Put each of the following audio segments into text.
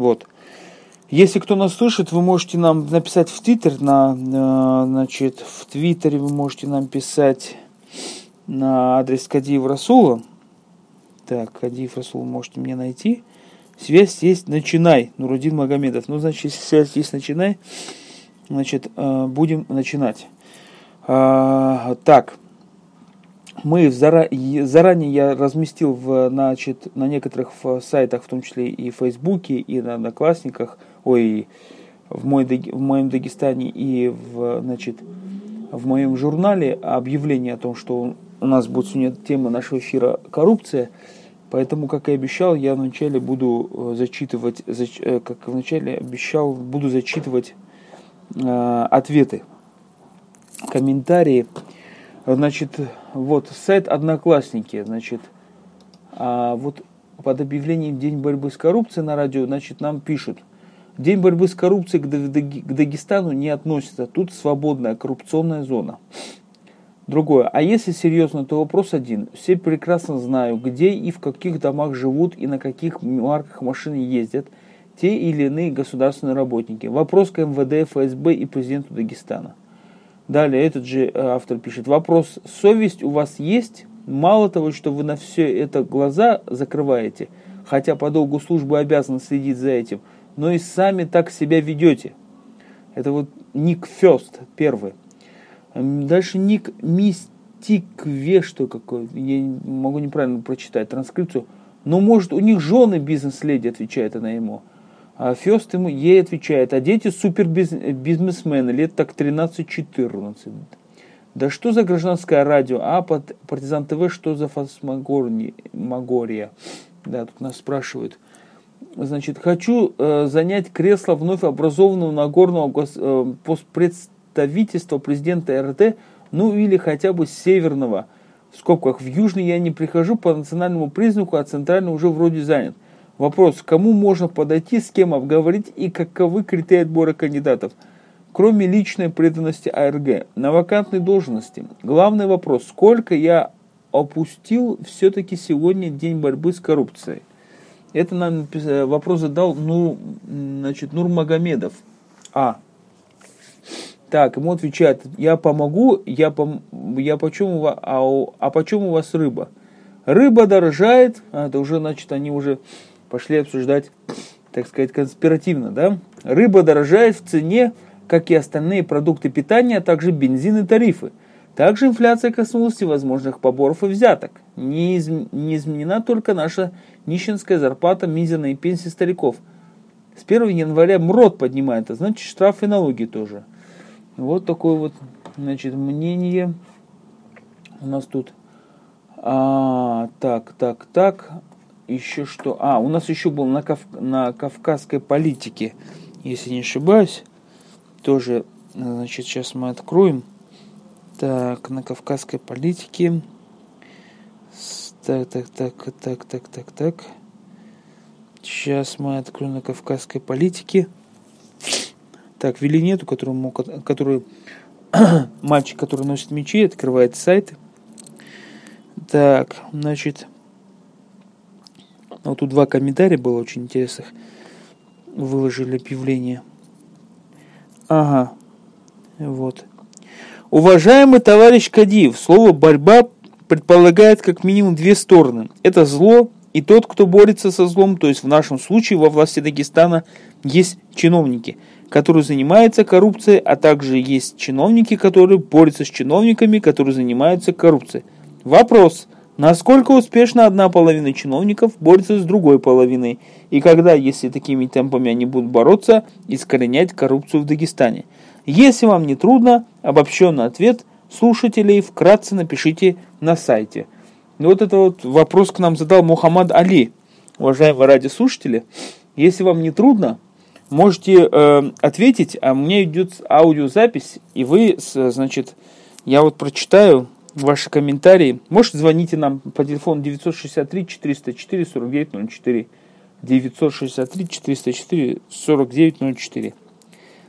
Вот. Если кто нас слышит, вы можете нам написать в Твиттер, на, на, значит, в Твиттере вы можете нам писать на адрес Кадиев Расула. Так, Кадиев Расул можете мне найти. Связь есть, начинай, Нурудин Магомедов. Ну, значит, если связь есть, начинай, значит, э, будем начинать. А, так, мы заранее, я разместил в, значит, на некоторых сайтах, в том числе и в Фейсбуке, и на Одноклассниках, ой, в, мой, в моем Дагестане и в, значит, в моем журнале объявление о том, что у нас будет сегодня тема нашего эфира коррупция. Поэтому, как и обещал, я вначале буду э, зачитывать, зач, э, как вначале обещал, буду зачитывать э, ответы, комментарии. Значит, вот сайт Одноклассники, значит, а вот под объявлением День борьбы с коррупцией на радио, значит, нам пишут. День борьбы с коррупцией к Дагестану не относится. Тут свободная коррупционная зона. Другое. А если серьезно, то вопрос один. Все прекрасно знают, где и в каких домах живут и на каких марках машины ездят те или иные государственные работники. Вопрос к МВД, ФСБ и президенту Дагестана. Далее этот же э, автор пишет. Вопрос. Совесть у вас есть? Мало того, что вы на все это глаза закрываете, хотя по долгу службы обязаны следить за этим, но и сами так себя ведете. Это вот Ник Фест, первый. Дальше ник Мистикве, что какой, я могу неправильно прочитать транскрипцию. Но может у них жены бизнес-леди, отвечает она ему. А Фест ему, ей отвечает, а дети супер-бизнесмены, лет так 13-14. Да что за гражданское радио, а под партизан ТВ что за фасмагория? Да, тут нас спрашивают. Значит, хочу э, занять кресло вновь образованного Нагорного гос, э, постпредставителя представительства президента РТ, ну или хотя бы северного. В скобках, в Южный я не прихожу по национальному признаку, а центральный уже вроде занят. Вопрос, кому можно подойти, с кем обговорить и каковы критерии отбора кандидатов? Кроме личной преданности АРГ, на вакантной должности. Главный вопрос, сколько я опустил все-таки сегодня день борьбы с коррупцией? Это нам вопрос задал ну, значит, Нурмагомедов. А. Так, ему отвечают, я помогу, я, пом, я почему, а, а почем у вас рыба? Рыба дорожает, а, это уже, значит, они уже пошли обсуждать, так сказать, конспиративно, да? Рыба дорожает в цене, как и остальные продукты питания, а также бензин и тарифы. Также инфляция коснулась всевозможных поборов и взяток. Не, из, не изменена только наша нищенская зарплата, мизерные пенсии стариков. С 1 января МРОД поднимает, а значит штрафы и налоги тоже. Вот такое вот, значит, мнение у нас тут. А, так, так, так. Еще что? А, у нас еще был на, кав... на кавказской политике, если не ошибаюсь. Тоже, значит, сейчас мы откроем. Так, на кавказской политике. Так, так, так, так, так, так, так. Сейчас мы откроем на кавказской политике. Так, вели нету, которому, который мальчик, который носит мечи, открывает сайт. Так, значит, вот тут два комментария было очень интересных. Выложили объявление. Ага, вот. Уважаемый товарищ Кадиев, слово «борьба» предполагает как минимум две стороны. Это зло и тот, кто борется со злом, то есть в нашем случае во власти Дагестана есть чиновники – которые занимаются коррупцией, а также есть чиновники, которые борются с чиновниками, которые занимаются коррупцией. Вопрос. Насколько успешно одна половина чиновников борется с другой половиной? И когда, если такими темпами они будут бороться, искоренять коррупцию в Дагестане? Если вам не трудно, обобщенный ответ слушателей вкратце напишите на сайте. Вот это вот вопрос к нам задал Мухаммад Али. Уважаемые радиослушатели, если вам не трудно, можете э, ответить, а у меня идет аудиозапись, и вы, значит, я вот прочитаю ваши комментарии. Можете звоните нам по телефону 963 404 4904. 963 404 4904.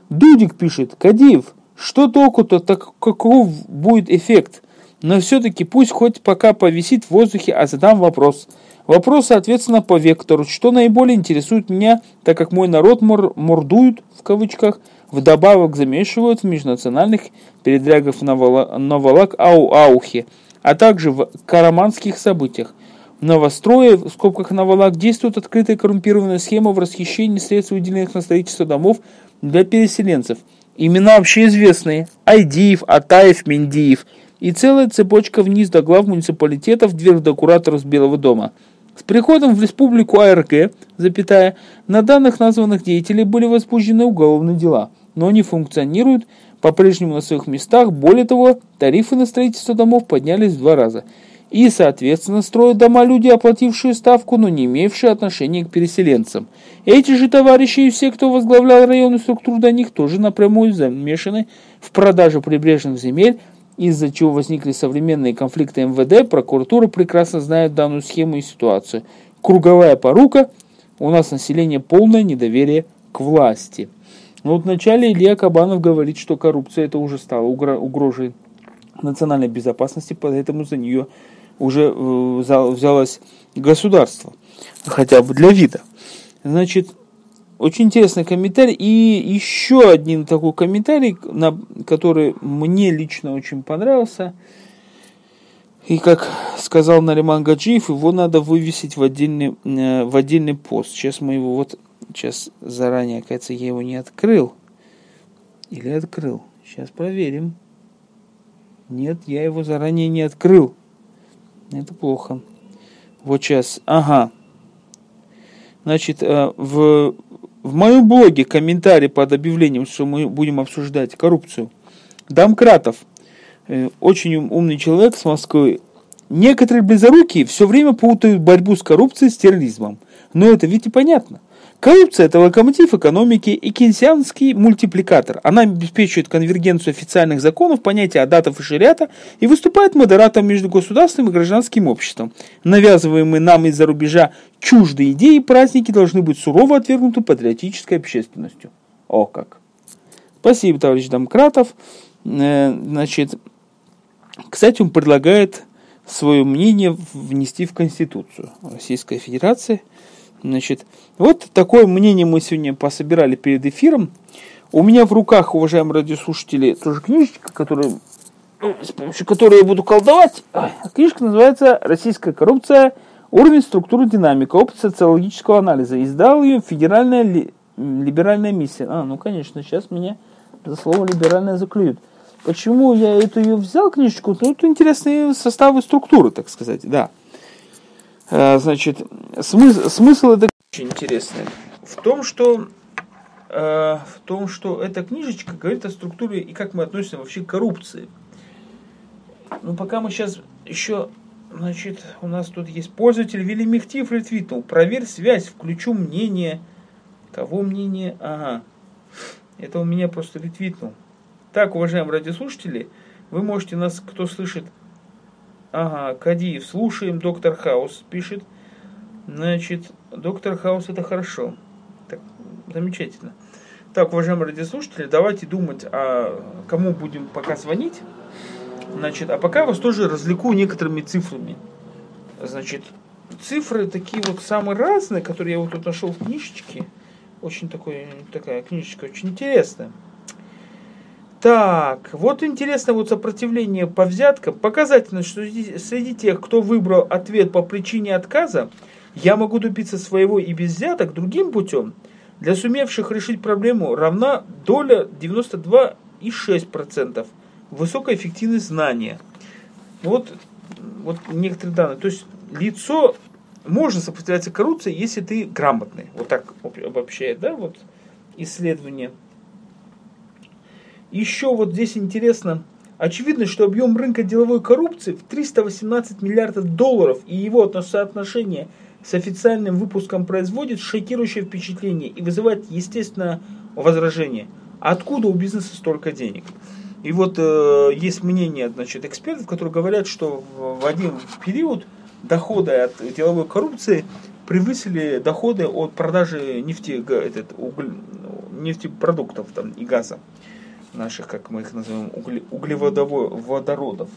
Дудик пишет, Кадиев, что толку-то, так каков будет эффект? Но все-таки пусть хоть пока повисит в воздухе, а задам вопрос. Вопрос, соответственно, по вектору, что наиболее интересует меня, так как мой народ мор мордуют, в кавычках, вдобавок замешивают в межнациональных передрягах на Новолак-Ау-Аухе, а также в караманских событиях. В новострое, в скобках Новолак, действует открытая коррумпированная схема в расхищении средств, выделенных на строительство домов для переселенцев. Имена вообще известные. Айдиев, Атаев, Мендиев. И целая цепочка вниз до глав муниципалитетов, вверх до кураторов Белого дома. С приходом в республику АРГ, запятая, на данных названных деятелей были возбуждены уголовные дела, но они функционируют по-прежнему на своих местах. Более того, тарифы на строительство домов поднялись в два раза – и, соответственно, строят дома люди, оплатившие ставку, но не имевшие отношения к переселенцам. Эти же товарищи и все, кто возглавлял районную структуру до них, тоже напрямую замешаны в продаже прибрежных земель, из-за чего возникли современные конфликты МВД, прокуратура прекрасно знает данную схему и ситуацию. Круговая порука, у нас население полное недоверие к власти. Но вот вначале Илья Кабанов говорит, что коррупция это уже стала угрозой национальной безопасности, поэтому за нее уже э, взялось государство, хотя бы для вида. Значит, очень интересный комментарий. И еще один такой комментарий, на, который мне лично очень понравился. И как сказал Нариман Гаджиев, его надо вывесить в отдельный, э, в отдельный пост. Сейчас мы его вот, сейчас заранее, кажется, я его не открыл. Или открыл. Сейчас проверим. Нет, я его заранее не открыл. Это плохо. Вот сейчас. Ага. Значит, э, в, в моем блоге комментарий под объявлением, что мы будем обсуждать коррупцию. Домкратов, э, очень умный человек с Москвы. Некоторые близорукие все время путают борьбу с коррупцией с терроризмом. Но это ведь и понятно. Коррупция – это локомотив экономики и кейнсианский мультипликатор. Она обеспечивает конвергенцию официальных законов, понятия адатов и шариата и выступает модератором между государством и гражданским обществом. Навязываемые нам из-за рубежа чуждые идеи и праздники должны быть сурово отвергнуты патриотической общественностью. О как! Спасибо, товарищ Домкратов. Э, значит, кстати, он предлагает свое мнение внести в Конституцию Российской Федерации – Значит, вот такое мнение мы сегодня пособирали перед эфиром. У меня в руках, уважаемые радиослушатели, тоже книжечка, которую, ну, с помощью которой я буду колдовать. Книжка называется «Российская коррупция. Уровень структуры динамика. Опыт социологического анализа». Издал ее Федеральная ли, либеральная миссия. А, ну, конечно, сейчас меня за слово «либеральная» заклюют. Почему я эту ее взял, книжечку? Ну, это интересные составы структуры, так сказать, да. Э, значит, смысл, смысл это очень интересный. В том, что э, в том, что эта книжечка говорит о структуре и как мы относимся вообще к коррупции. Ну, пока мы сейчас еще, значит, у нас тут есть пользователь Велимихтив ретвитнул. Проверь связь, включу мнение. Кого мнение? Ага. Это у меня просто ретвитнул. Так, уважаемые радиослушатели, вы можете нас, кто слышит Ага, Кадиев, слушаем, доктор Хаус пишет. Значит, доктор Хаус это хорошо. Так, замечательно. Так, уважаемые радиослушатели, давайте думать, а кому будем пока звонить. Значит, а пока вас тоже развлеку некоторыми цифрами. Значит, цифры такие вот самые разные, которые я вот тут нашел в книжечке. Очень такой, такая книжечка очень интересная. Так, вот интересно вот сопротивление по взяткам. Показательно, что среди тех, кто выбрал ответ по причине отказа, я могу добиться своего и без взяток другим путем. Для сумевших решить проблему равна доля 92,6%. Высокая эффективность знания. Вот, вот некоторые данные. То есть лицо можно сопротивляться коррупции, если ты грамотный. Вот так обобщает, да, вот исследование. Еще вот здесь интересно, очевидно, что объем рынка деловой коррупции в 318 миллиардов долларов и его соотношение с официальным выпуском производит шокирующее впечатление и вызывает, естественно, возражение. Откуда у бизнеса столько денег? И вот э, есть мнение значит, экспертов, которые говорят, что в один период доходы от деловой коррупции превысили доходы от продажи нефти, этот, уголь, нефтепродуктов там, и газа наших, как мы их называем, углеводородов,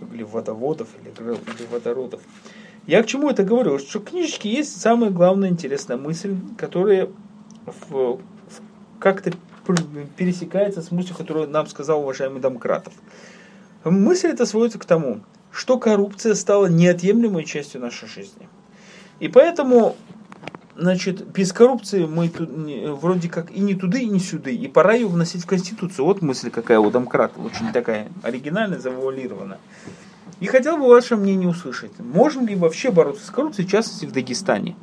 углеводоводов или углеводородов. Я к чему это говорю? Что в книжечке есть самая главная интересная мысль, которая в, в, как-то пересекается с мыслью, которую нам сказал уважаемый Домкратов. Мысль эта сводится к тому, что коррупция стала неотъемлемой частью нашей жизни. И поэтому, значит, без коррупции мы тут, вроде как и не туды, и не сюды. И пора ее вносить в Конституцию. Вот мысль какая у Домкрата, очень такая оригинальная, завуалирована. И хотел бы ваше мнение услышать. Можно ли вообще бороться с коррупцией, в частности в Дагестане?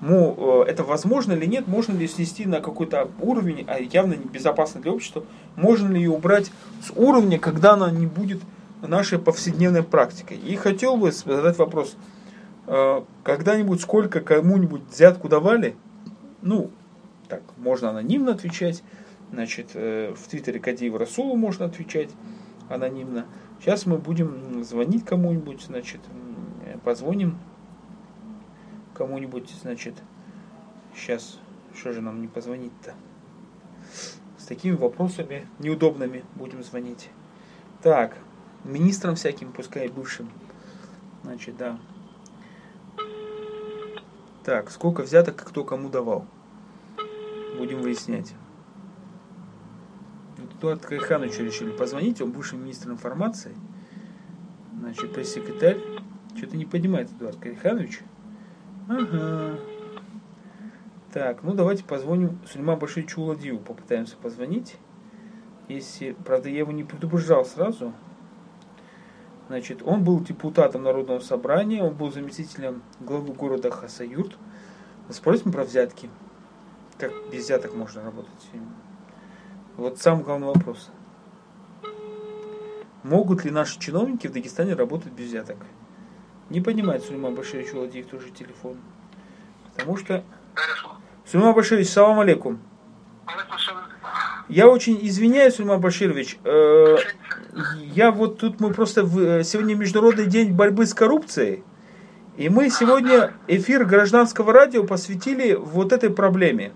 Ну, это возможно или нет, можно ли снести на какой-то уровень, а явно небезопасно для общества, можно ли ее убрать с уровня, когда она не будет нашей повседневной практикой. И хотел бы задать вопрос, когда-нибудь сколько кому-нибудь взятку давали? Ну, так, можно анонимно отвечать, значит, э, в Твиттере Кадиева Расулу можно отвечать анонимно. Сейчас мы будем звонить кому-нибудь, значит, позвоним кому-нибудь, значит, сейчас, что же нам не позвонить-то? С такими вопросами неудобными будем звонить. Так, министрам всяким, пускай бывшим. Значит, да. Так, сколько взяток кто кому давал? Будем выяснять. Эдуард Кайхановичу решили позвонить, он бывший министр информации. Значит, пресс-секретарь. Что-то не понимает Эдуард Кайханович. Ага. Так, ну давайте позвоним Сулейман Башевичу Уладиеву, попытаемся позвонить. Если, правда, я его не предупреждал сразу. Значит, он был депутатом Народного собрания, он был заместителем главы города Хасаюрт. Спросим про взятки. Как без взяток можно работать? Вот самый главный вопрос. Могут ли наши чиновники в Дагестане работать без взяток? Не понимает Сулейман Баширович Уладиев тоже телефон. Потому что... Сулейман Баширович, салам алейкум. Я очень извиняюсь, Сулейман Баширович. Э, я вот тут мы просто... В, сегодня Международный день борьбы с коррупцией. И мы сегодня эфир гражданского радио посвятили вот этой проблеме.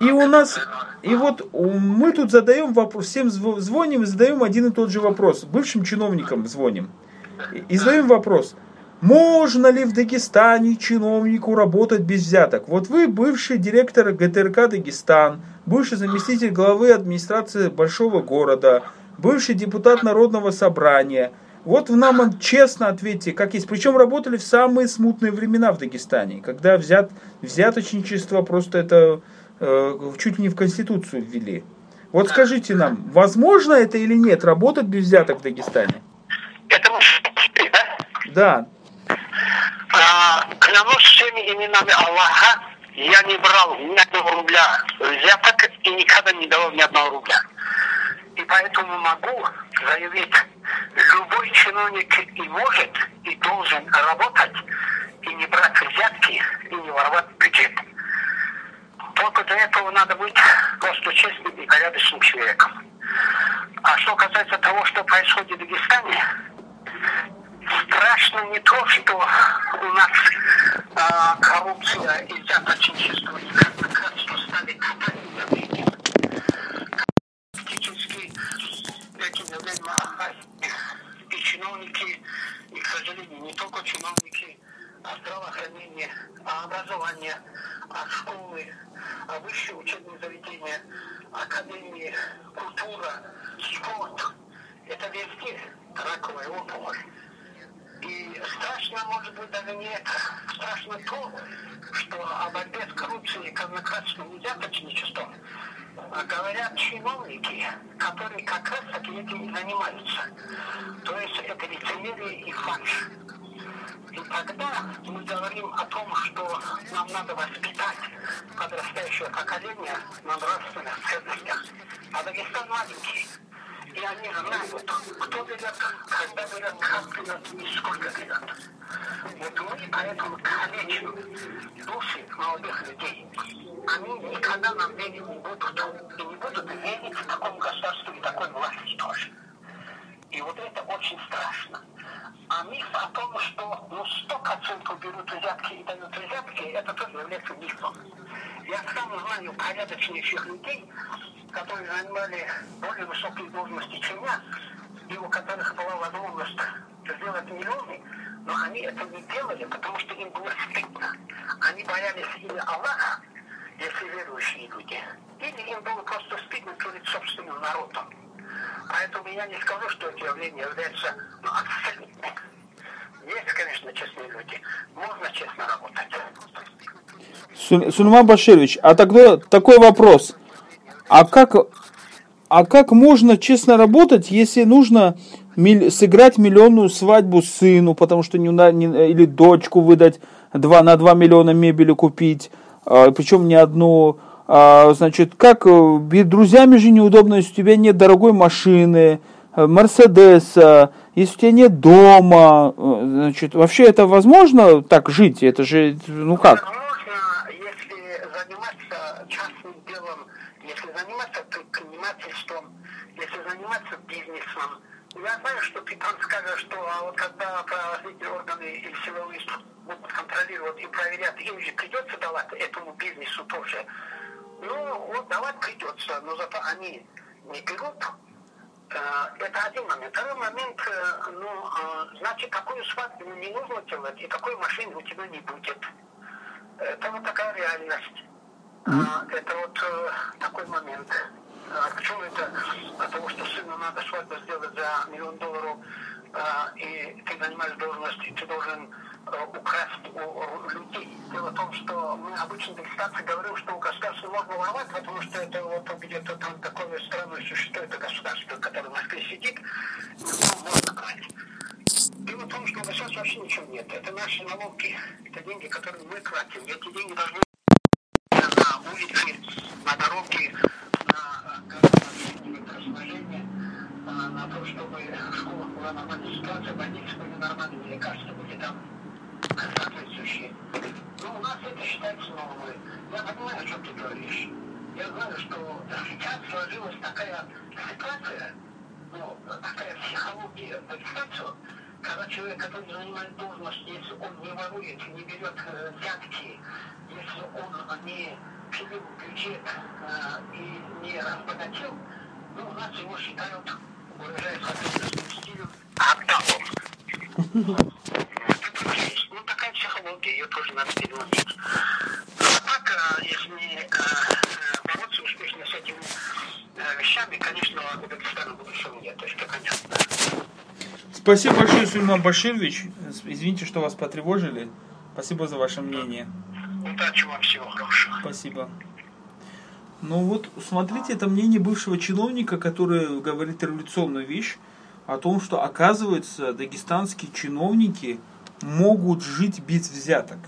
И у нас, и вот мы тут задаем вопрос, всем звоним и задаем один и тот же вопрос. Бывшим чиновникам звоним. И задаем вопрос. Можно ли в Дагестане чиновнику работать без взяток? Вот вы бывший директор ГТРК Дагестан, бывший заместитель главы администрации большого города, бывший депутат Народного собрания. Вот в нам честно ответьте, как есть. Причем работали в самые смутные времена в Дагестане, когда взят, взяточничество просто это Э, чуть не в Конституцию ввели. Вот скажите нам, возможно это или нет, работать без взяток в Дагестане? Это да? Да. А, клянусь всеми именами Аллаха, я не брал ни одного рубля взяток и никогда не давал ни одного рубля. И поэтому могу заявить, любой чиновник и может, и должен работать, и не брать взятки, и не воровать бюджет. Только для этого надо быть просто честным и порядочным человеком. А что касается того, что происходит в Дагестане, страшно не то, что у нас а, коррупция и взяточничество неоднократно стали катанием. Фактически эти явления и чиновники, и, к сожалению, не только чиновники, а здравоохранение, а образование, а школы, а высшие учебные заведения, академии, культура, спорт. Это везде раковая опухоль. И страшно, может быть, даже не это. Страшно то, что о борьбе с коррупцией казнократственным взяточничеством а говорят чиновники, которые как раз таки этим и занимаются. То есть это лицемерие и фальшь. И тогда мы говорим о том, что нам надо воспитать подрастающее поколение на нравственных ценностях. А Дагестан маленький. И они знают, кто берет, когда берет, как берет и сколько берет. Вот мы поэтому калечим души молодых людей. Они никогда нам верить не будут. И не будут верить в таком государстве и такой власти тоже. И вот это очень страшно. А миф о том, что ну, 100% берут взятки и дают взятки, это тоже является мифом. Я сам знаю порядочнейших людей, которые занимали более высокие должности, чем я, и у которых была возможность сделать миллионы, но они это не делали, потому что им было стыдно. Они боялись или Аллаха, если верующие люди, или им было просто стыдно перед собственным народом. Поэтому я не скажу, что это явление является ну, абсолютным. Есть, конечно, честные люди. Можно честно работать. Сульман Баширович, а тогда такой вопрос. А как, а как можно честно работать, если нужно сыграть миллионную свадьбу сыну, потому что не, не, или дочку выдать два, на 2 миллиона мебели купить, а, причем не одну. А, значит, как э, друзьями же неудобно, если у тебя нет дорогой машины, э, Мерседеса, если у тебя нет дома, э, значит, вообще это возможно так жить? Это же, ну как? Я знаю, что ты там скажешь, что а вот когда правоохранительные органы или силовые будут контролировать и проверять, им же придется давать этому бизнесу тоже. Ну, вот давать придется, но зато они не берут. Э, это один момент. Второй момент, э, ну, э, значит, такую свадьбу не нужно делать, и такой машины у тебя не будет. Это вот такая реальность. Mm-hmm. Это вот такой момент. А почему это? Потому что сыну надо свадьбу сделать за миллион долларов, а, и ты занимаешь должность, и ты должен а, украсть у людей. Дело в том, что мы обычно в дистанции говорим, что у государства можно воровать, потому что это вот где-то там такое странное существует это государство, которое в Москве сидит, можно брать. Дело в том, что у государства вообще ничего нет. Это наши налоги, это деньги, которые мы тратим. Эти деньги должны на улице, на дороге, на то, чтобы в школах была нормальная ситуация, больницы были нормальные, лекарства были там соответствующие. Но у нас это считается нормой. Я понимаю, о чем ты говоришь. Я знаю, что сейчас сложилась такая ситуация, ну, такая психология, представьте, когда человек, который занимает должность, если он не ворует, не берет э, взятки, если он не пилил бюджет э, и не разбогател, ну, у нас его считают офицерским стилем «Абдалом». Ну, такая психология, ее тоже надо переводить. А так, если бороться успешно с этими вещами, конечно, у Дагестана будущего нет, это понятно. Спасибо большое, Сульман Баширович. Извините, что вас потревожили. Спасибо за ваше мнение. Удачи вам, всего хорошего. Спасибо. Ну вот, смотрите, это мнение бывшего чиновника, который говорит революционную вещь о том, что, оказывается, дагестанские чиновники могут жить без взяток.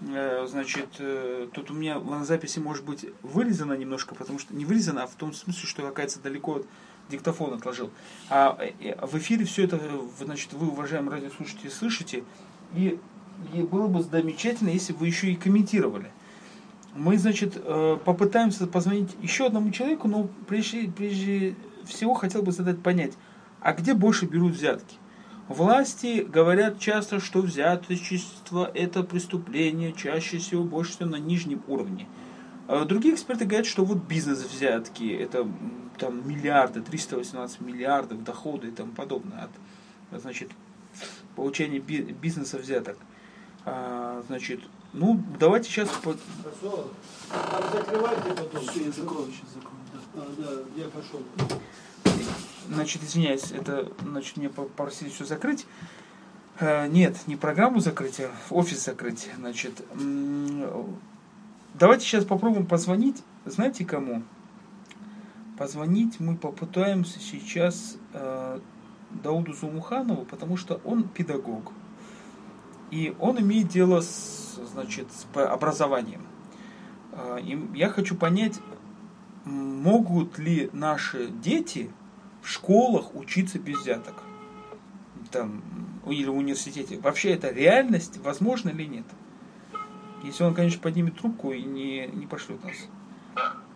Э, значит, э, тут у меня на записи может быть вырезано немножко, потому что не вырезано, а в том смысле, что оказывается далеко от диктофон отложил. А э, в эфире все это, значит, вы, уважаемые радиослушатели, слышите, и, и было бы замечательно, если бы вы еще и комментировали мы, значит, попытаемся позвонить еще одному человеку, но прежде, прежде всего хотел бы задать понять, а где больше берут взятки? Власти говорят часто, что взяточество – это преступление, чаще всего больше всего на нижнем уровне. А другие эксперты говорят, что вот бизнес взятки – это там миллиарды, 318 миллиардов дохода и тому подобное от значит, получения бизнеса взяток. А, значит, ну, давайте сейчас... По... Закрывайте потом. Все, я закрою, сейчас закрою. Да. А, да, я пошел. Значит, извиняюсь, это, значит, мне попросили все закрыть. Э, нет, не программу закрыть, а офис закрыть. Значит, давайте сейчас попробуем позвонить. Знаете кому? Позвонить мы попытаемся сейчас э, Дауду Зумуханову, потому что он педагог. И он имеет дело с, значит, с образованием. А, и я хочу понять, могут ли наши дети в школах учиться без взяток? Там, или в университете. Вообще это реальность, возможно или нет? Если он, конечно, поднимет трубку и не, не пошлет нас.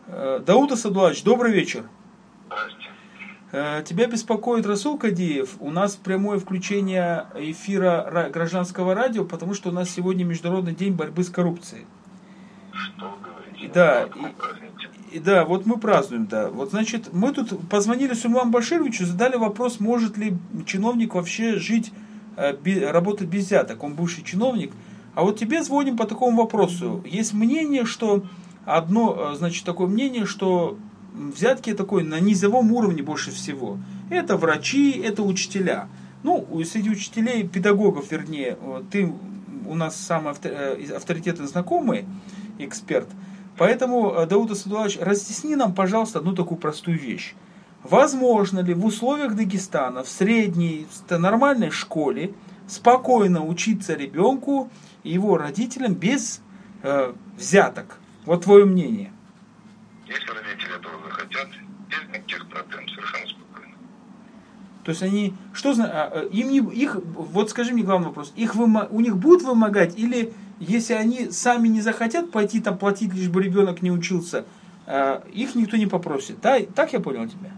А, Дауда Садулович, добрый вечер. Здравствуйте. Э, тебя беспокоит Расул Кадиев. У нас прямое включение эфира гражданского радио, потому что у нас сегодня Международный день борьбы с коррупцией. Что говорите? Да, и, и да, вот мы празднуем, да. Вот значит, мы тут позвонили Сульману Башировичу, задали вопрос, может ли чиновник вообще жить, э, работать без взяток. Он бывший чиновник. А вот тебе звоним по такому вопросу. Есть мнение, что одно, э, значит, такое мнение, что взятки такой на низовом уровне больше всего. Это врачи, это учителя. Ну, среди учителей, педагогов, вернее, ты у нас самый э, авторитетный знакомый, эксперт. Поэтому, э, Дауд Асадулович, разъясни нам, пожалуйста, одну такую простую вещь. Возможно ли в условиях Дагестана, в средней, нормальной школе, спокойно учиться ребенку и его родителям без э, взяток? Вот твое мнение. Если родители этого захотят, без никаких проблем, совершенно спокойно. То есть они, что а, а, им не, их, вот скажи мне главный вопрос, их вымо, у них будут вымогать или если они сами не захотят пойти там платить, лишь бы ребенок не учился, э, их никто не попросит. Да? Так я понял тебя?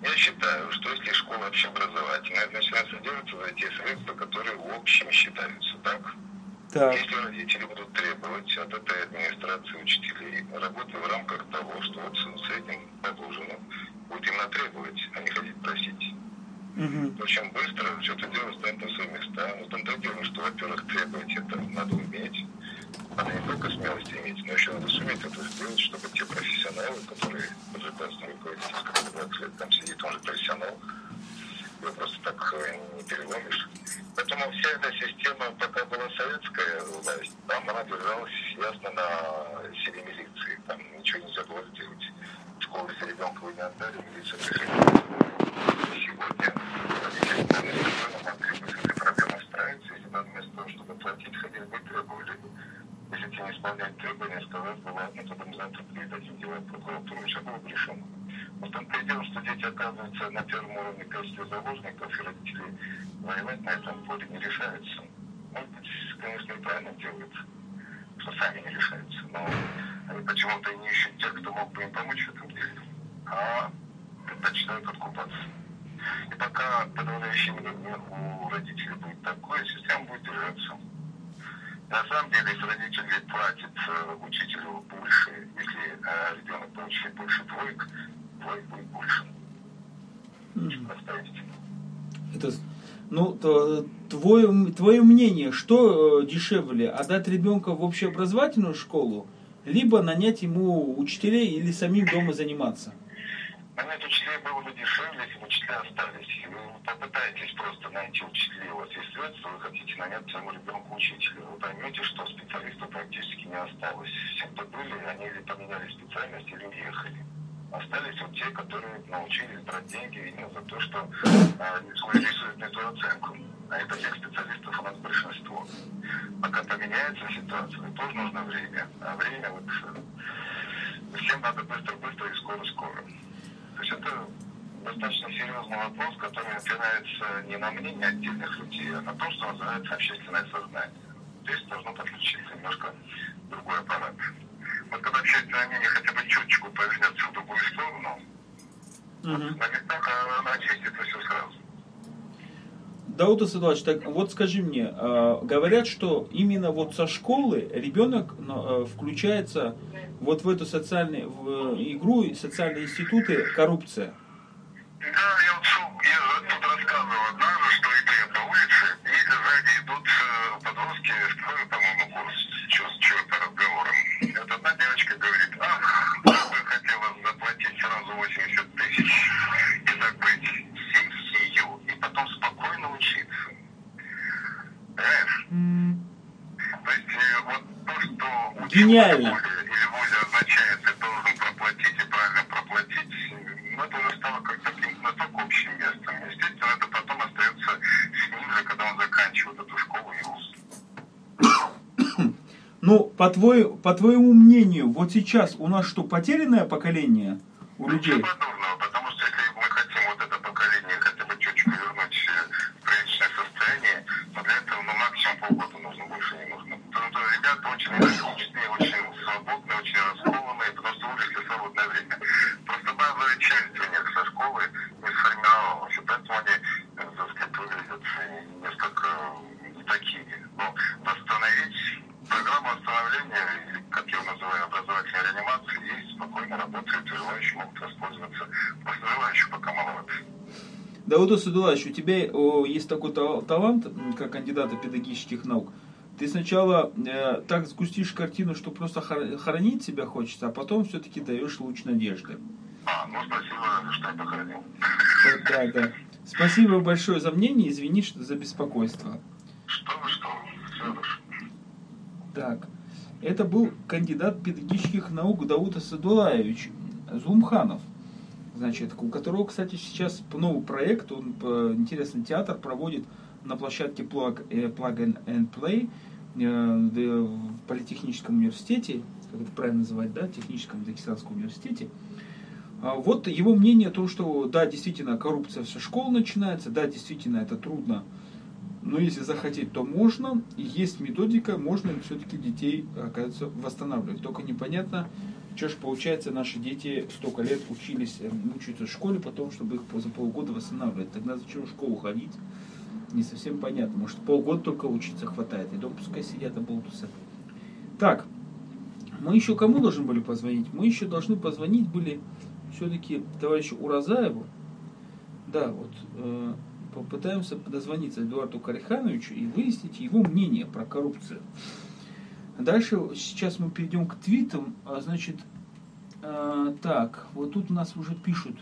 Я считаю, что если школа общеобразовательная, начинается делаться за те средства, которые в общем считаются, так? Так. Если родители будут требовать от этой администрации учителей работы в рамках того, что вот с этим положено, будет именно требовать, а не ходить просить. Угу. Очень быстро это дело станет на свои места. Но там то дело, что, во-первых, требовать это надо уметь. Надо не только смелость иметь, но еще надо суметь это сделать, чтобы те профессионалы, которые под руководством руководительского 20 лет там сидит, он же профессионал, его просто так э, не переломишь. Поэтому вся эта система, пока была советская власть, там она держалась ясно на силе милиции. Там ничего нельзя было сделать. Школы, если ребенка не отдали, милиция пришла. Сегодня родители могли бы с этой проблемой справиться, если бы вместо того, чтобы платить, ходили бы требовали. Если не исполнять требования, сказать бы, ладно, тогда завтра передадим дело в прокуратуру, было бы решено. Но в что дети оказываются на первом уровне качестве заложников, и родители воевать на этом поле не решаются. Может конечно, и правильно что сами не решаются, но они почему-то не ищут тех, кто мог бы им помочь в этом деле, а предпочитают откупаться. И пока подавляющее мнение у родителей будет такое, система будет держаться. На самом деле, если родители платят э, учителю больше, если э, ребенок получает больше двоек, двоек будет больше. Mm. Это ну, то, твое, твое мнение, что э, дешевле, отдать ребенка в общеобразовательную школу, либо нанять ему учителей или самим дома заниматься? Нанять учителей было бы дешевле, если бы учителя остались. Вы попытаетесь просто найти учителей, у вас есть средства, вы хотите нанять своему ребенку учителя. Вы поймете, что специалистов практически не осталось. Все, кто были, они или поменяли специальность, или уехали остались вот те, которые научились брать деньги именно за то, что э, рисуют не ту оценку. А это тех специалистов у нас большинство. Пока поменяется ситуация, тоже нужно время. А время вот э, всем надо быстро-быстро и скоро-скоро. То есть это достаточно серьезный вопрос, который опирается не на мнение отдельных людей, а на то, что называется общественное сознание. Здесь должно подключиться немножко другой аппарат. Вот когда общественное мнение хотя бы чуточку повернется в другую сторону, угу. на местах она очистится все сразу. Дауд Асадович, так вот скажи мне, э, говорят, что именно вот со школы ребенок э, включается вот в эту социальную в игру, социальные институты, коррупция. Да, я вот я тут рассказывал однажды, что иду я по улице, и сзади идут э, подростки, второй, по-моему, курс, что, что по разговорам. Вот одна девочка говорит, ах, я бы хотела заплатить сразу 80 тысяч и закрыть семью, и потом спокойно учиться. Понимаешь? То есть э, вот то, что Гениально. или вузе означает, ты должен проплатить и правильно проплатить, ну, это уже стало как таким настолько общим местом. Естественно, это потом остается с ним же, когда он заканчивает эту школу и вуз. Ну, по, твой, по твоему мнению, вот сейчас у нас что, потерянное поколение у людей? Ничего подобного, потому что если мы хотим вот это поколение хотя бы чуть-чуть вернуть в приличное состояние, то для этого ну, максимум полгода нужно, больше не нужно. Потому что ребята очень энергичные, очень свободные, очень раскованные, потому что выросли в свободное время. Просто базовая часть у них со школы не сформировалась, и поэтому они, так сказать, выглядят несколько не такими. Но восстановить программу восстановления, или, как я называю, работает, и желающие могут воспользоваться. Просто желающих пока маловато. Дауда Садулаевич, у тебя о, есть такой талант, как кандидата педагогических наук. Ты сначала э, так сгустишь картину, что просто хоронить себя хочется, а потом все-таки даешь луч надежды. А, ну спасибо, что похоронил. Да, да. Спасибо большое за мнение, извини что за беспокойство. Что вы, что вы, Так, это был кандидат педагогических наук Даута Садулаевич Зумханов. Значит, у которого, кстати, сейчас новый проект, он интересный театр проводит на площадке Plug, э, Plug and Play э, в Политехническом университете, как это правильно называть, да, Техническом Дагестанском университете. А вот его мнение о том, что да, действительно, коррупция со школ начинается, да, действительно, это трудно, но если захотеть, то можно, и есть методика, можно все-таки детей, оказывается, восстанавливать. Только непонятно, что же получается, наши дети столько лет учились, э, учатся в школе, потом, чтобы их за полгода восстанавливать. Тогда зачем в школу ходить? Не совсем понятно. Может, полгода только учиться хватает, и дома пускай сидят и болтутся. Так, мы еще кому должны были позвонить? Мы еще должны позвонить были все-таки товарищу Уразаеву, да, вот э, попытаемся дозвониться Эдуарду Карихановичу и выяснить его мнение про коррупцию. Дальше сейчас мы перейдем к твитам, а, значит, э, так, вот тут у нас уже пишут,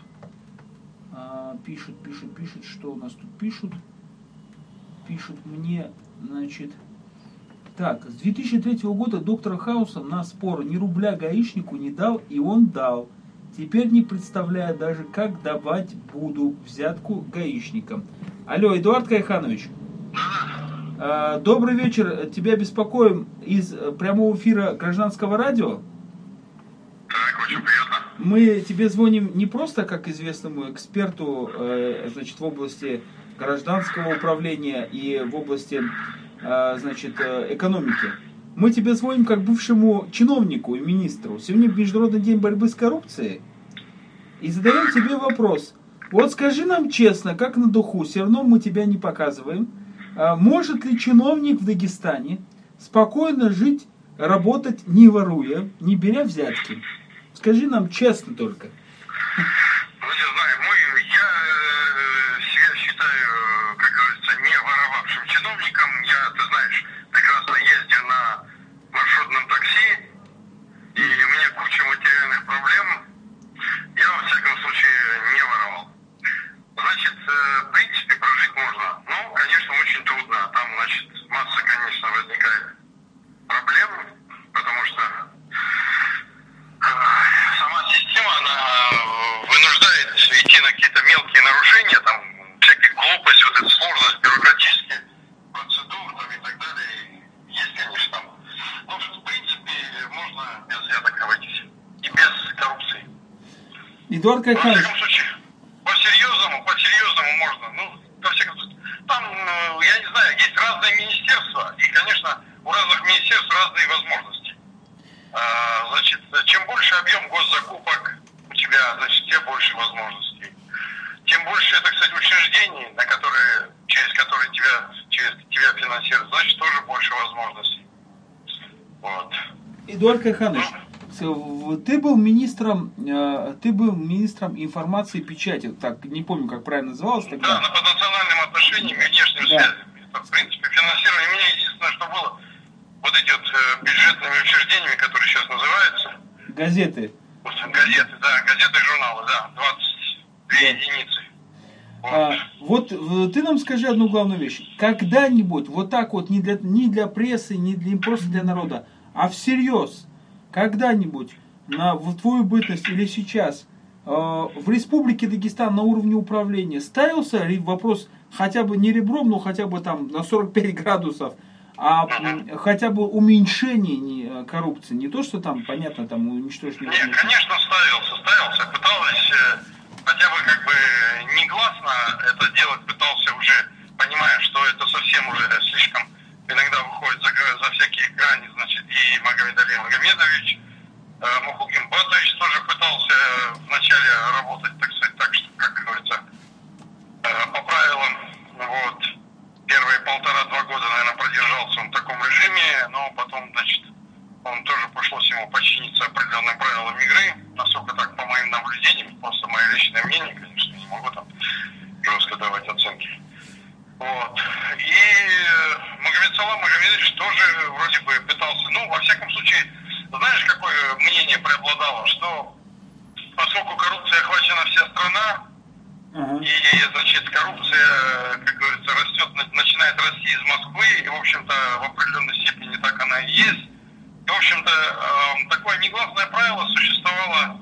э, пишут, пишут, пишут, что у нас тут пишут, пишут мне, значит, так, с 2003 года доктор Хаусом на спор ни рубля гаишнику не дал, и он дал – Теперь не представляю даже, как давать буду взятку гаишникам. Алло, Эдуард Кайханович. А, добрый вечер. Тебя беспокоим из э, прямого эфира гражданского радио. Так, очень приятно. Мы тебе звоним не просто как известному эксперту э, значит, в области гражданского управления и в области э, значит, экономики. Мы тебе звоним как бывшему чиновнику и министру. Сегодня Международный день борьбы с коррупцией. И задаем тебе вопрос. Вот скажи нам честно, как на духу, все равно мы тебя не показываем. А может ли чиновник в Дагестане спокойно жить, работать, не воруя, не беря взятки? Скажи нам честно только. Ну, не знаю, мой, я э, себя считаю, как говорится, не воровавшим чиновником. Я, ты знаешь, прекрасно ездил на маршрутном такси, и у меня куча материальных проблем. Я, во всяком случае, не воровал. Значит, э, в принципе, прожить можно. Но, конечно, очень трудно. Там, значит, масса, конечно, возникает проблем, потому что э, сама система, она вынуждает идти на какие-то мелкие нарушения, там, всякие глупость, вот эта сложность бюрократические процедур там, и так далее есть, конечно, там. Но, в принципе, можно без взяток обойтись. И без коррупции. Эдуард Кайханович. По-серьезному, по-серьезному можно. Ну, во всяком случае, там, ну, я не знаю, есть разные министерства, и, конечно, у разных министерств разные возможности. А, значит, чем больше объем госзакупок у тебя, значит, тем больше возможностей. Тем больше это, кстати, учреждений, на которые, через которые тебя, через тебя финансируют, значит, тоже больше возможностей. Вот. Эдуард Кайханович, ну? Ты был министром, э, ты был министром информации и печати, так, не помню, как правильно называлось тогда. Да, по национальным отношениям и внешним да. связям. В принципе, финансирование. У меня единственное, что было, вот эти вот э, бюджетными учреждениями, которые сейчас называются. Газеты. Газеты, да, газеты и журналы, да, 22 да. единицы. А, вот э, ты нам скажи одну главную вещь. Когда-нибудь, вот так вот, не для, не для прессы, не для, просто для народа, а всерьез, когда-нибудь на, в твою бытность или сейчас э, в Республике Дагестан на уровне управления ставился вопрос хотя бы не ребром, но хотя бы там на 45 градусов, а хотя бы уменьшение не, э, коррупции, не то, что там, понятно, там уничтожить Нет, конечно, ставился, ставился, пыталась э, хотя бы как бы негласно это делать пытался уже, понимая, что это совсем уже слишком иногда выходит за, за всякие грани, значит, и Магомед Али Магомедович, э, Мухугин Батович тоже пытался вначале работать, так сказать, так, что, как говорится, э, по правилам, вот, первые полтора-два года, наверное, продержался он в таком режиме, но потом, значит, он тоже пришлось ему подчиниться определенным правилам игры, насколько так, по моим наблюдениям, просто мое личное мнение, конечно, не могу там жестко давать оценки. Вот. И Магомедович тоже вроде бы пытался, ну, во всяком случае, знаешь, какое мнение преобладало, что поскольку коррупция охвачена вся страна, uh-huh. и, значит, коррупция, как говорится, растет, начинает расти из Москвы, и, в общем-то, в определенной степени так она и есть. И, в общем-то, эм, такое негласное правило существовало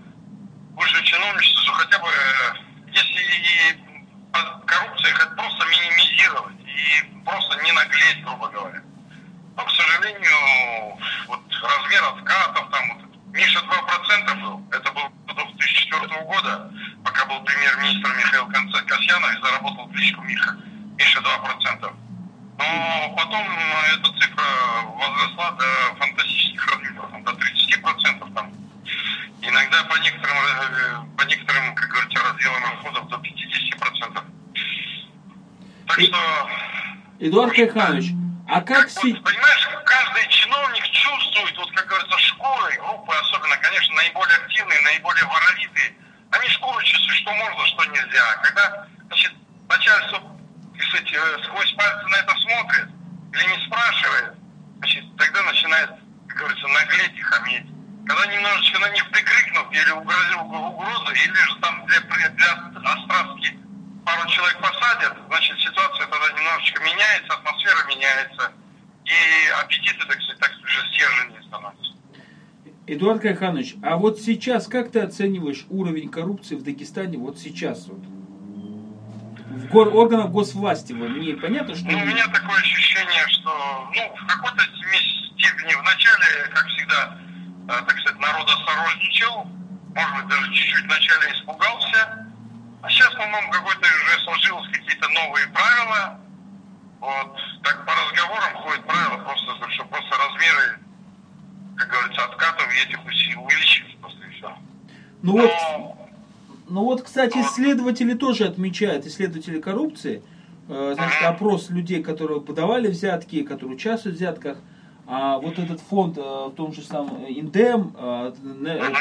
высшее чиновничество, что хотя бы, э, если и коррупцию хоть просто минимизировать и просто не наглеть, грубо говоря. Но, к сожалению, вот размер откатов, там, вот, Миша 2% был, это был до 2004 года, пока был премьер-министр Михаил Касьянов и заработал кличку Миша, Миша 2%. Но потом эта цифра возросла до фантастических размеров, до 30%. Там. Иногда по некоторым, э, по некоторым, как говорится, разделам расходов до 50%. Так что... Эдуард Кайханович, а как... как вот, понимаешь, каждый чиновник чувствует, вот как говорится, шкурой, группы особенно, конечно, наиболее активные, наиболее воровитые, они шкуру чувствуют, что можно, что нельзя. Когда, значит, начальство кстати, э, сквозь пальцы на это смотрит или не спрашивает, значит, тогда начинает, как говорится, наглеть и хаметь. Когда немножечко на них прикрикнут или угрозил угрозу, или же там для, для острастки пару человек посадят, значит, ситуация тогда немножечко меняется, атмосфера меняется, и аппетиты, так сказать, так же стерженнее становятся. Эдуард Кайханович, а вот сейчас как ты оцениваешь уровень коррупции в Дагестане вот сейчас? Вот? В гор органах госвласти вот, мне понятно, что... Ну, у меня такое ощущение, что ну, в какой-то степени в начале, как всегда, э, так сказать, народ осторожничал, может быть, даже чуть-чуть вначале испугался, а сейчас, по-моему, какой-то уже сложилось какие-то новые правила. Вот. Так по разговорам ходят правила, просто, что просто размеры, как говорится, откатов этих увеличились просто и все. Ну Но... вот, ну вот, кстати, исследователи тоже отмечают, исследователи коррупции, э, значит, опрос людей, которые подавали взятки, которые участвуют в взятках, а вот этот фонд э, в том же самом Индем,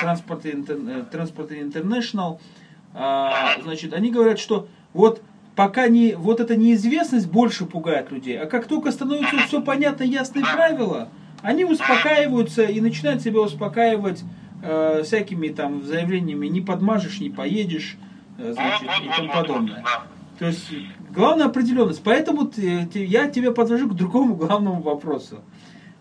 Транспорт International, а, значит, они говорят, что вот пока не, вот эта неизвестность больше пугает людей, а как только становится все понятно, ясные правила, они успокаиваются и начинают себя успокаивать э, всякими там заявлениями не подмажешь, не поедешь, э, значит, и тому подобное. То есть главная определенность. Поэтому я тебя подвожу к другому главному вопросу.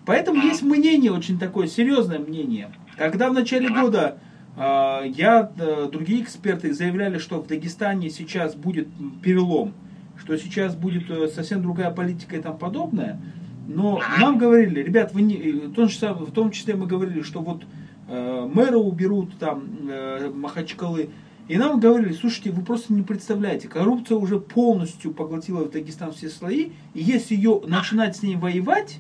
Поэтому есть мнение, очень такое серьезное мнение. Когда в начале года э, я, э, другие эксперты заявляли, что в Дагестане сейчас будет перелом, что сейчас будет э, совсем другая политика и тому подобное, но нам говорили, ребят, вы не, в, том числе, в том числе мы говорили, что вот Э, мэра уберут, там, э, Махачкалы. И нам говорили, слушайте, вы просто не представляете, коррупция уже полностью поглотила в Дагестан все слои, и если ее начинать с ней воевать,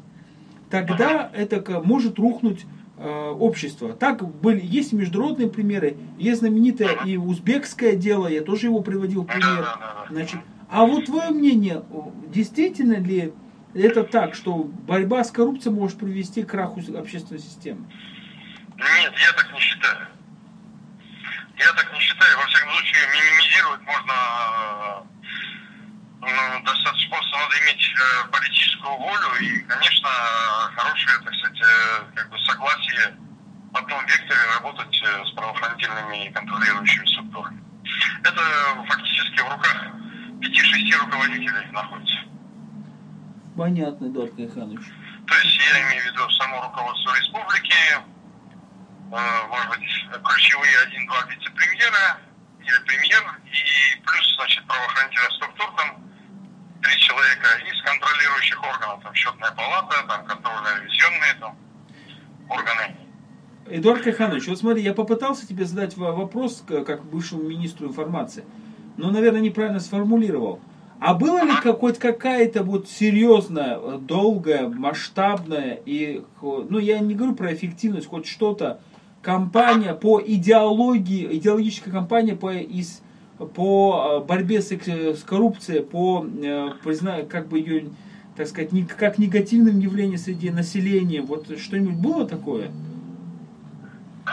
тогда это может рухнуть э, общество. Так были, есть международные примеры, есть знаменитое и узбекское дело, я тоже его приводил в пример. Значит, а вот твое мнение, действительно ли это так, что борьба с коррупцией может привести к краху общественной системы? Нет, я так не считаю. Я так не считаю. Во всяком случае, минимизировать можно ну, достаточно просто надо иметь э, политическую волю и, конечно, хорошее, так сказать, э, как бы согласие в одном векторе работать э, с правоохранительными и контролирующими структурами. Это фактически в руках пяти-шести руководителей находится. Понятно, Эдуард Кайханович. То есть я имею в виду само руководство республики, может быть, ключевые один-два вице-премьера или премьер, и плюс, значит, правоохранительная структура, там три человека из контролирующих органов, там счетная палата, там контрольно-ревизионные там органы. Эдуард Кайханович, вот смотри, я попытался тебе задать вопрос, как бывшему министру информации, но, наверное, неправильно сформулировал. А было ли какой-то какая-то вот серьезная, долгая, масштабная и, ну я не говорю про эффективность, хоть что-то, кампания по идеологии, идеологическая кампания по, из, по э, борьбе с, с коррупцией, по, э, призна, как бы ее так сказать, как негативным явлением среди населения? Вот что-нибудь было такое? Э,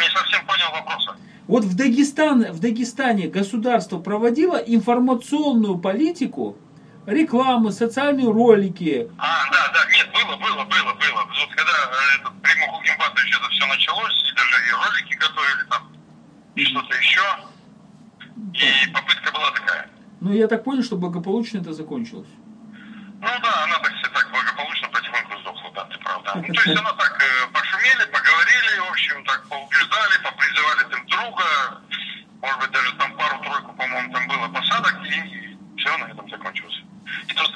не совсем понял вопроса. Вот в, Дагестан, в Дагестане государство проводило информационную политику, рекламы, социальные ролики. А, да, да, нет, было, было, было, было. Вот когда э, этот, при Мухулкин это все началось, и даже и ролики готовили там, и что-то еще, и попытка была такая. Ну, я так понял, что благополучно это закончилось. Ну да, она так, так благополучно потихоньку сдохла, да, ты прав, да. Ну, то есть она так э, пошумели, поговорили, в общем, так поубеждали, попризывали друг друга, может быть, даже там пару-тройку, по-моему, там было посадок, и все на этом закончилось. И тот,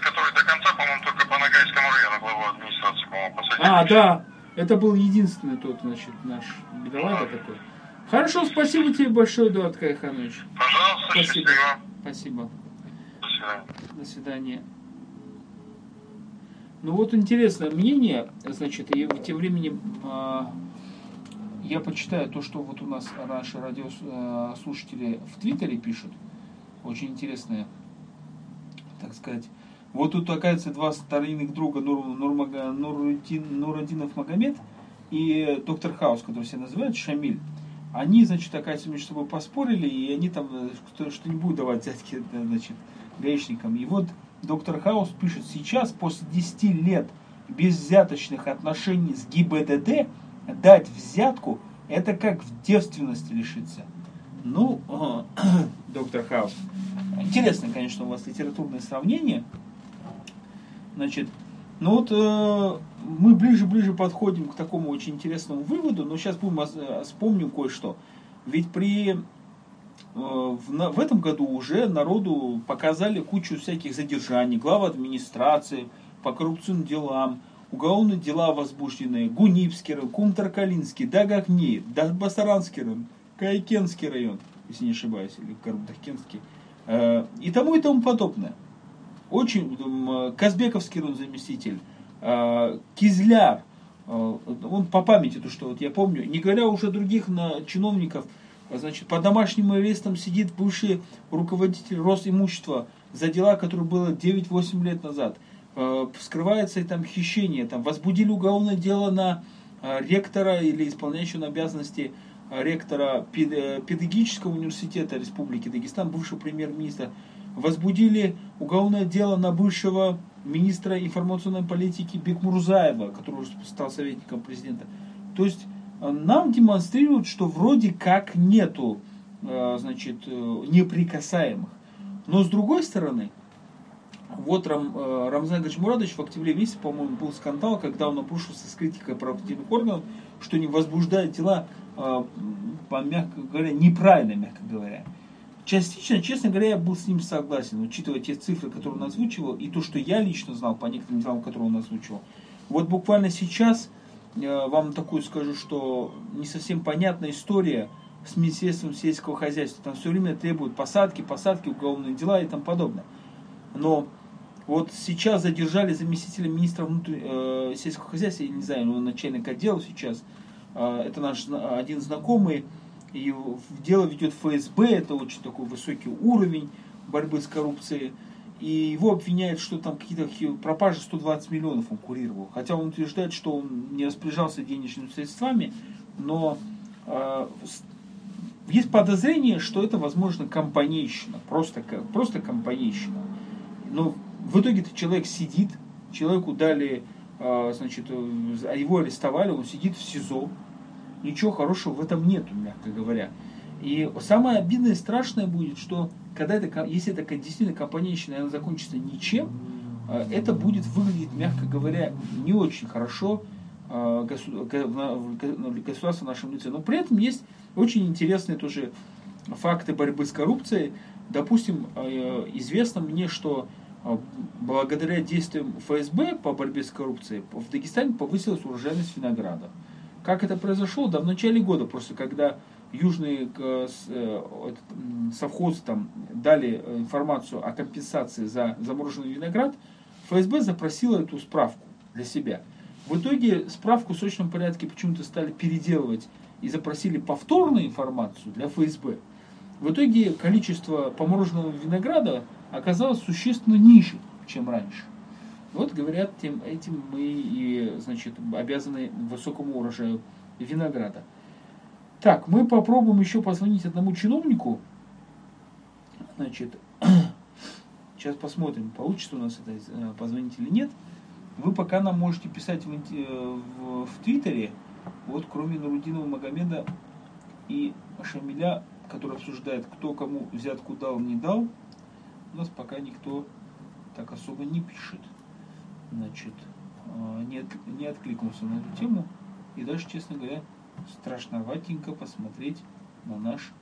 который до конца, по-моему, только по Ногайскому району главу администрации, по-моему, посадили. А, да, это был единственный тот, значит, наш бедолага да. такой. Хорошо, спасибо тебе большое, Эдуард Кайханович. Пожалуйста, спасибо. счастливо. Спасибо. До свидания. До свидания. Ну вот интересное мнение, значит, и тем временем э, я почитаю то, что вот у нас наши радиослушатели в Твиттере пишут. Очень интересное, так сказать. Вот тут, оказывается, два старинных друга Нур, Нурмага, Нурудин, Нурадинов Магомед и доктор Хаус, который себя называют Шамиль. Они, значит, оказывается, между собой поспорили, и они там, что, что не будут давать взятки, значит, гаишникам. И вот доктор Хаус пишет, сейчас, после 10 лет безвзяточных отношений с ГИБДД, дать взятку, это как в девственности лишиться. Ну, доктор Хаус, интересно, конечно, у вас литературное сравнение. Значит, ну вот э, мы ближе-ближе подходим к такому очень интересному выводу, но сейчас будем э, вспомним кое-что. Ведь при Э, в, в этом году уже народу показали кучу всяких задержаний, глава администрации по коррупционным делам, уголовные дела возбужденные, Гунипский Кумтаркалинский, Дагахни, Дагбасаранский район, Кайкенский район, если не ошибаюсь, или Карбутахкенский, э, и тому и тому подобное. Очень, э, Казбековский заместитель, Кизляр, он по памяти, то что вот я помню, не говоря уже других на, чиновников – Значит, по домашним арестам сидит бывший руководитель Росимущества за дела, которые было 9-8 лет назад. Э, скрывается там хищение, там возбудили уголовное дело на э, ректора или исполняющего обязанности э, ректора педагогического университета Республики Дагестан, бывшего премьер-министра. Возбудили уголовное дело на бывшего министра информационной политики Бекмурзаева, который уже стал советником президента. То есть нам демонстрируют, что вроде как нету э, значит, э, неприкасаемых. Но с другой стороны, вот Рам, э, Рамзан Гачмурадович в октябре месяце, по-моему, был скандал, когда он обрушился с критикой правоохранительных органов, что не возбуждает дела, по, мягко говоря, неправильно, мягко говоря. Частично, честно говоря, я был с ним согласен, учитывая те цифры, которые он озвучивал, и то, что я лично знал по некоторым делам, которые он озвучивал. Вот буквально сейчас вам такую скажу, что не совсем понятная история с Министерством сельского хозяйства. Там все время требуют посадки, посадки, уголовные дела и тому подобное. Но вот сейчас задержали заместителя министра внутрь, э, сельского хозяйства, я не знаю, он начальник отдела сейчас, э, это наш один знакомый, и дело ведет ФСБ, это очень такой высокий уровень борьбы с коррупцией и его обвиняют, что там какие-то пропажи 120 миллионов он курировал. Хотя он утверждает, что он не распоряжался денежными средствами, но э, есть подозрение, что это, возможно, компанейщина, просто, просто компанейщина. Но в итоге-то человек сидит, человеку дали, э, значит, э, его арестовали, он сидит в СИЗО. Ничего хорошего в этом нету, мягко говоря. И самое обидное и страшное будет, что когда это, если это действительно компанейщина, она закончится ничем, э, это будет выглядеть, мягко говоря, не очень хорошо э, государство в нашем лице. Но при этом есть очень интересные тоже факты борьбы с коррупцией. Допустим, э, известно мне, что благодаря действиям ФСБ по борьбе с коррупцией в Дагестане повысилась урожайность винограда. Как это произошло? Да в начале года, просто когда южные э, э, совхозы там дали э, информацию о компенсации за замороженный виноград, ФСБ запросила эту справку для себя. В итоге справку в срочном порядке почему-то стали переделывать и запросили повторную информацию для ФСБ. В итоге количество помороженного винограда оказалось существенно ниже, чем раньше. Вот говорят, тем этим мы и, значит, обязаны высокому урожаю винограда. Так, мы попробуем еще позвонить одному чиновнику. Значит, сейчас посмотрим, получится у нас это э, позвонить или нет. Вы пока нам можете писать в, в, в Твиттере, вот кроме Нурудинова Магомеда и Шамиля, который обсуждает, кто кому взятку дал, не дал, у нас пока никто так особо не пишет значит, э, не, не откликнулся на эту тему. И даже, честно говоря, страшноватенько посмотреть на наш,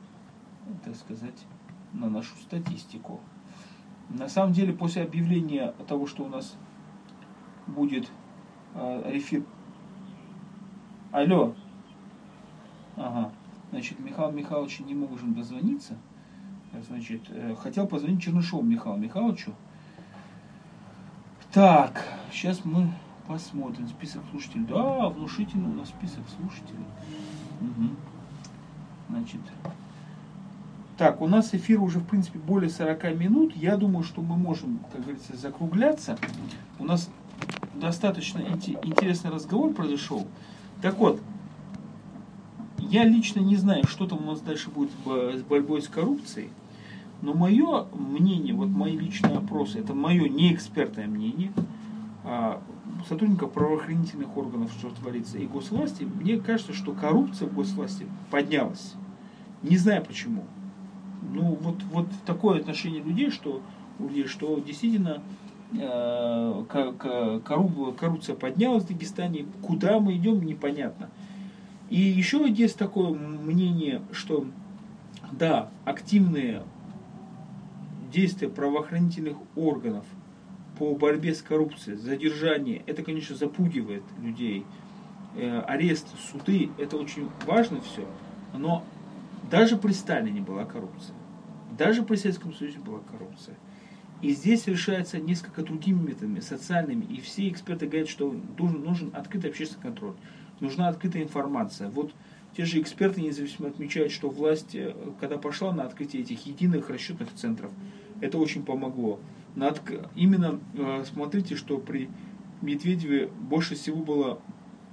так сказать, на нашу статистику. На самом деле, после объявления того, что у нас будет э, рефир... Алло. Ага. Значит, Михаил Михайлович не можем дозвониться. Значит, э, хотел позвонить Чернышову Михаилу Михайловичу. Так, сейчас мы посмотрим список слушателей. Да, внушительный у нас список слушателей. Угу. Значит, так, у нас эфир уже, в принципе, более 40 минут. Я думаю, что мы можем, как говорится, закругляться. У нас достаточно интересный разговор произошел. Так вот, я лично не знаю, что там у нас дальше будет с борьбой с коррупцией. Но мое мнение, вот мои личные опросы, это мое неэкспертное мнение, а, сотрудников правоохранительных органов, что творится, и госвласти, мне кажется, что коррупция в госвласти поднялась. Не знаю почему. Ну, вот, вот такое отношение людей, что, что действительно э, коррупция поднялась в Дагестане, куда мы идем, непонятно. И еще есть такое мнение, что да, активные действия правоохранительных органов по борьбе с коррупцией, задержание, это, конечно, запугивает людей. Э, арест, суды, это очень важно все. Но даже при Сталине была коррупция. Даже при Советском Союзе была коррупция. И здесь решается несколько другими методами, социальными. И все эксперты говорят, что нужен, нужен открытый общественный контроль. Нужна открытая информация. Вот те же эксперты независимо отмечают, что власть, э, когда пошла на открытие этих единых расчетных центров, это очень помогло. Над, именно э, смотрите, что при Медведеве больше всего было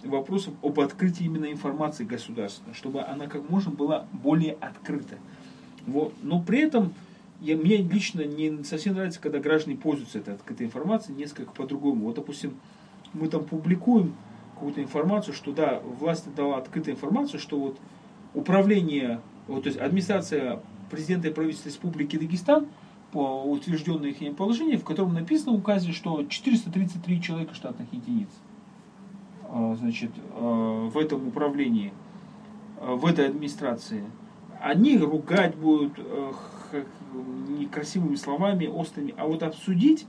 вопросов об открытии именно информации государственной, чтобы она как можно была более открыта. Вот. Но при этом я, мне лично не совсем нравится, когда граждане пользуются этой открытой информацией несколько по-другому. Вот, допустим, мы там публикуем какую-то информацию, что да, власть дала открытую информацию, что вот управление, вот, то есть администрация президента и правительства Республики Дагестан по утвержденной их положению, в котором написано в указе, что 433 человека штатных единиц а, значит, а, в этом управлении, а, в этой администрации. Они ругать будут некрасивыми словами, острыми, а вот обсудить,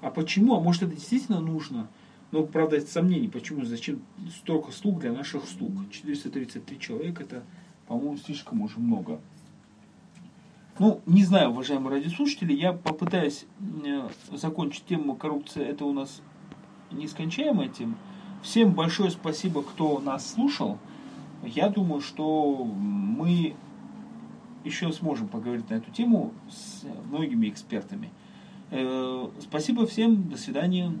а почему, а может это действительно нужно – но, правда, есть сомнений, почему, зачем столько слуг для наших слуг. 433 человека, это, по-моему, слишком уже много. Ну, не знаю, уважаемые радиослушатели, я попытаюсь э, закончить тему коррупции. Это у нас нескончаемая тема. Всем большое спасибо, кто нас слушал. Я думаю, что мы еще сможем поговорить на эту тему с многими экспертами. Э, спасибо всем, до свидания.